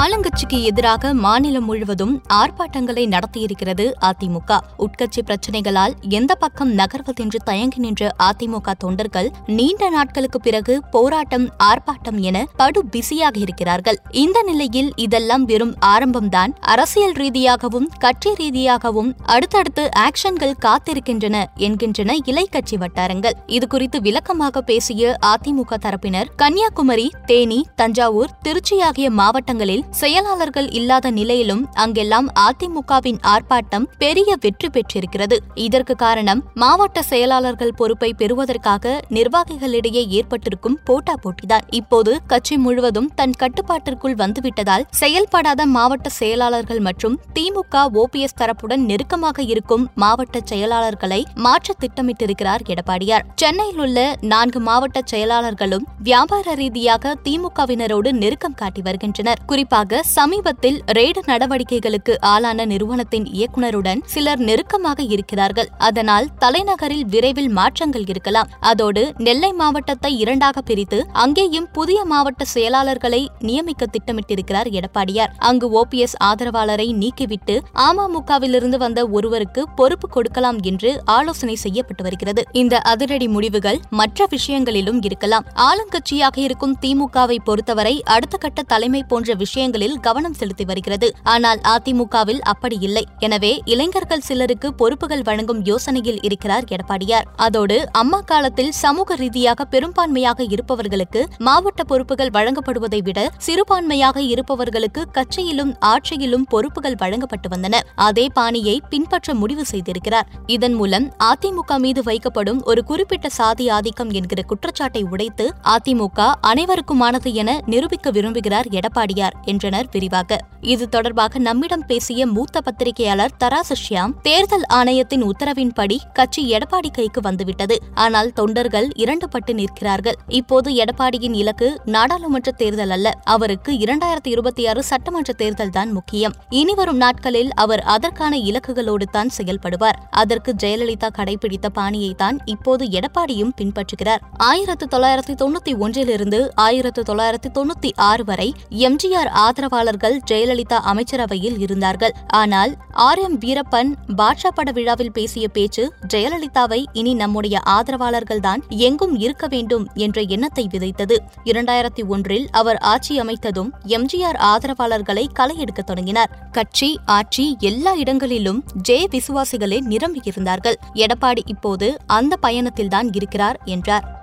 ஆளுங்கட்சிக்கு எதிராக மாநிலம் முழுவதும் ஆர்ப்பாட்டங்களை நடத்தியிருக்கிறது அதிமுக. உட்கட்சி பிரச்சினைகளால் எந்த பக்கம் நகர்வதென்று தயங்கி நின்ற அதிமுக தொண்டர்கள் நீண்ட நாட்களுக்கு பிறகு போராட்டம் ஆர்ப்பாட்டம் என படு பிஸியாக இருக்கிறார்கள். இந்த நிலையில் இதெல்லாம் வெறும் ஆரம்பம்தான். அரசியல் ரீதியாகவும் கட்சி ரீதியாகவும் அடுத்தடுத்து ஆக்ஷன்கள் காத்திருக்கின்றன என்கின்றன இலை கட்சி வட்டாரங்கள். இதுகுறித்து விளக்கமாக பேசிய அதிமுக தரப்பினர் கன்னியாகுமரி தேனி தஞ்சாவூர் திருச்சி ஆகிய மாவட்டங்களில் செயலாளர்கள் இல்லாத நிலையிலும் அங்கெல்லாம் அதிமுகவின் ஆர்ப்பாட்டம் பெரிய வெற்றி பெற்றிருக்கிறது. இதற்கு காரணம் மாவட்ட செயலாளர்கள் பொறுப்பை பெறுவதற்காக நிர்வாகிகளிடையே ஏற்பட்டிருக்கும் போட்டா போட்டிதான். இப்போது கட்சி முழுவதும் தன் கட்டுப்பாட்டிற்குள் வந்துவிட்டதால் செயல்படாத மாவட்ட செயலாளர்கள் மற்றும் திமுக ஓபிஎஸ் தரப்புடன் நெருக்கமாக இருக்கும் மாவட்ட செயலாளர்களை மாற்ற திட்டமிட்டிருக்கிறார் எடப்பாடியார். சென்னையில் உள்ள நான்கு மாவட்ட செயலாளர்களும் வியாபார ரீதியாக திமுகவினரோடு நெருக்கம் காட்டி வருகின்றனர். குறிப்பாக சமீபத்தில் ரெய்டு நடவடிக்கைகளுக்கு ஆளான நிறுவனத்தின் இயக்குநருடன் சிலர் நெருக்கமாக இருக்கிறார்கள். அதனால் தலைநகரில் விரைவில் மாற்றங்கள் இருக்கலாம். அதோடு நெல்லை மாவட்டத்தை இரண்டாக பிரித்து அங்கேயும் புதிய மாவட்ட செயலாளர்களை நியமிக்க திட்டமிட்டிருக்கிறார் எடப்பாடியார். அங்கு ஓபிஎஸ் ஆதரவாளரை நீக்கிவிட்டு அமமுகவிலிருந்து வந்த ஒருவருக்கு பொறுப்பு கொடுக்கலாம் என்று ஆலோசனை செய்யப்பட்டு வருகிறது. இந்த அதிரடி முடிவுகள் மற்ற விஷயங்களிலும் இருக்கலாம். ஆளுங்கட்சியாக இருக்கும் திமுகவை பொறுத்தவரை அடுத்த கட்ட தலைமை போன்ற விஷயம் விஷயங்களில் கவனம் செலுத்தி வருகிறது. ஆனால் அதிமுகவில் அப்படி இல்லை. எனவே இளைஞர்கள் சிலருக்கு பொறுப்புகள் வழங்கும் யோசனையில் இருக்கிறார் எடப்பாடியார். அதோடு அம்மா காலத்தில் சமூக ரீதியாக பெரும்பான்மையாக இருப்பவர்களுக்கு மாவட்ட பொறுப்புகள் வழங்கப்படுவதை விட சிறுபான்மையாக இருப்பவர்களுக்கு கட்சியிலும் ஆட்சியிலும் பொறுப்புகள் வழங்கப்பட்டு வந்தன. அதே பாணியை பின்பற்ற முடிவு செய்திருக்கிறார். இதன் மூலம் அதிமுக மீது வைக்கப்படும் ஒரு குறிப்பிட்ட சாதி ஆதிக்கம் என்கிற குற்றச்சாட்டை உடைத்து அதிமுக அனைவருக்குமானது என நிரூபிக்க விரும்புகிறார் எடப்பாடியார். என்றனர் விரிவாக. இது தொடர்பாக நம்மிடம் பேசிய மூத்த பத்திரிகையாளர் தராசு ஷியாம் தேர்தல் ஆணையத்தின் உத்தரவின்படி கட்சி எடப்பாடி கைக்கு வந்துவிட்டது. ஆனால் தொண்டர்கள் இரண்டுபட்டு நிற்கிறார்கள். இப்போது எடப்பாடியின் இலக்கு நாடாளுமன்ற தேர்தல் அல்ல. அவருக்கு இரண்டாயிரத்தி இருபத்தி ஆறு சட்டமன்ற தேர்தல் தான் முக்கியம். இனிவரும் நாட்களில் அவர் அதற்கான இலக்குகளோடு தான் செயல்படுவார். அதற்கு ஜெயலலிதா கடைபிடித்த பாணியை தான் இப்போது எடப்பாடியும் பின்பற்றுகிறார். ஆயிரத்து தொள்ளாயிரத்தி தொண்ணூத்தி ஒன்றிலிருந்து ஆயிரத்து தொள்ளாயிரத்தி தொண்ணூத்தி ஆறு வரை எம்ஜிஆர் ஆதரவாளர்கள் ஜெயலலிதா அமைச்சரவையில் இருந்தார்கள். ஆனால் ஆர் எம் வீரப்பன் பாட்ஷா பட விழாவில் பேசிய பேச்சு ஜெயலலிதாவை இனி நம்முடைய ஆதரவாளர்கள்தான் எங்கும் இருக்க வேண்டும் என்ற எண்ணத்தை விதைத்தது. இரண்டாயிரத்தி ஒன்றில் அவர் ஆட்சி அமைத்ததும் எம்ஜிஆர் ஆதரவாளர்களை களை எடுக்க தொடங்கினார். கட்சி ஆட்சி எல்லா இடங்களிலும் ஜெய விசுவாசிகளே நிரம்பியிருந்தார்கள். எடப்பாடி இப்போது அந்த பயணத்தில்தான் இருக்கிறார் என்றார்.